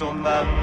On sous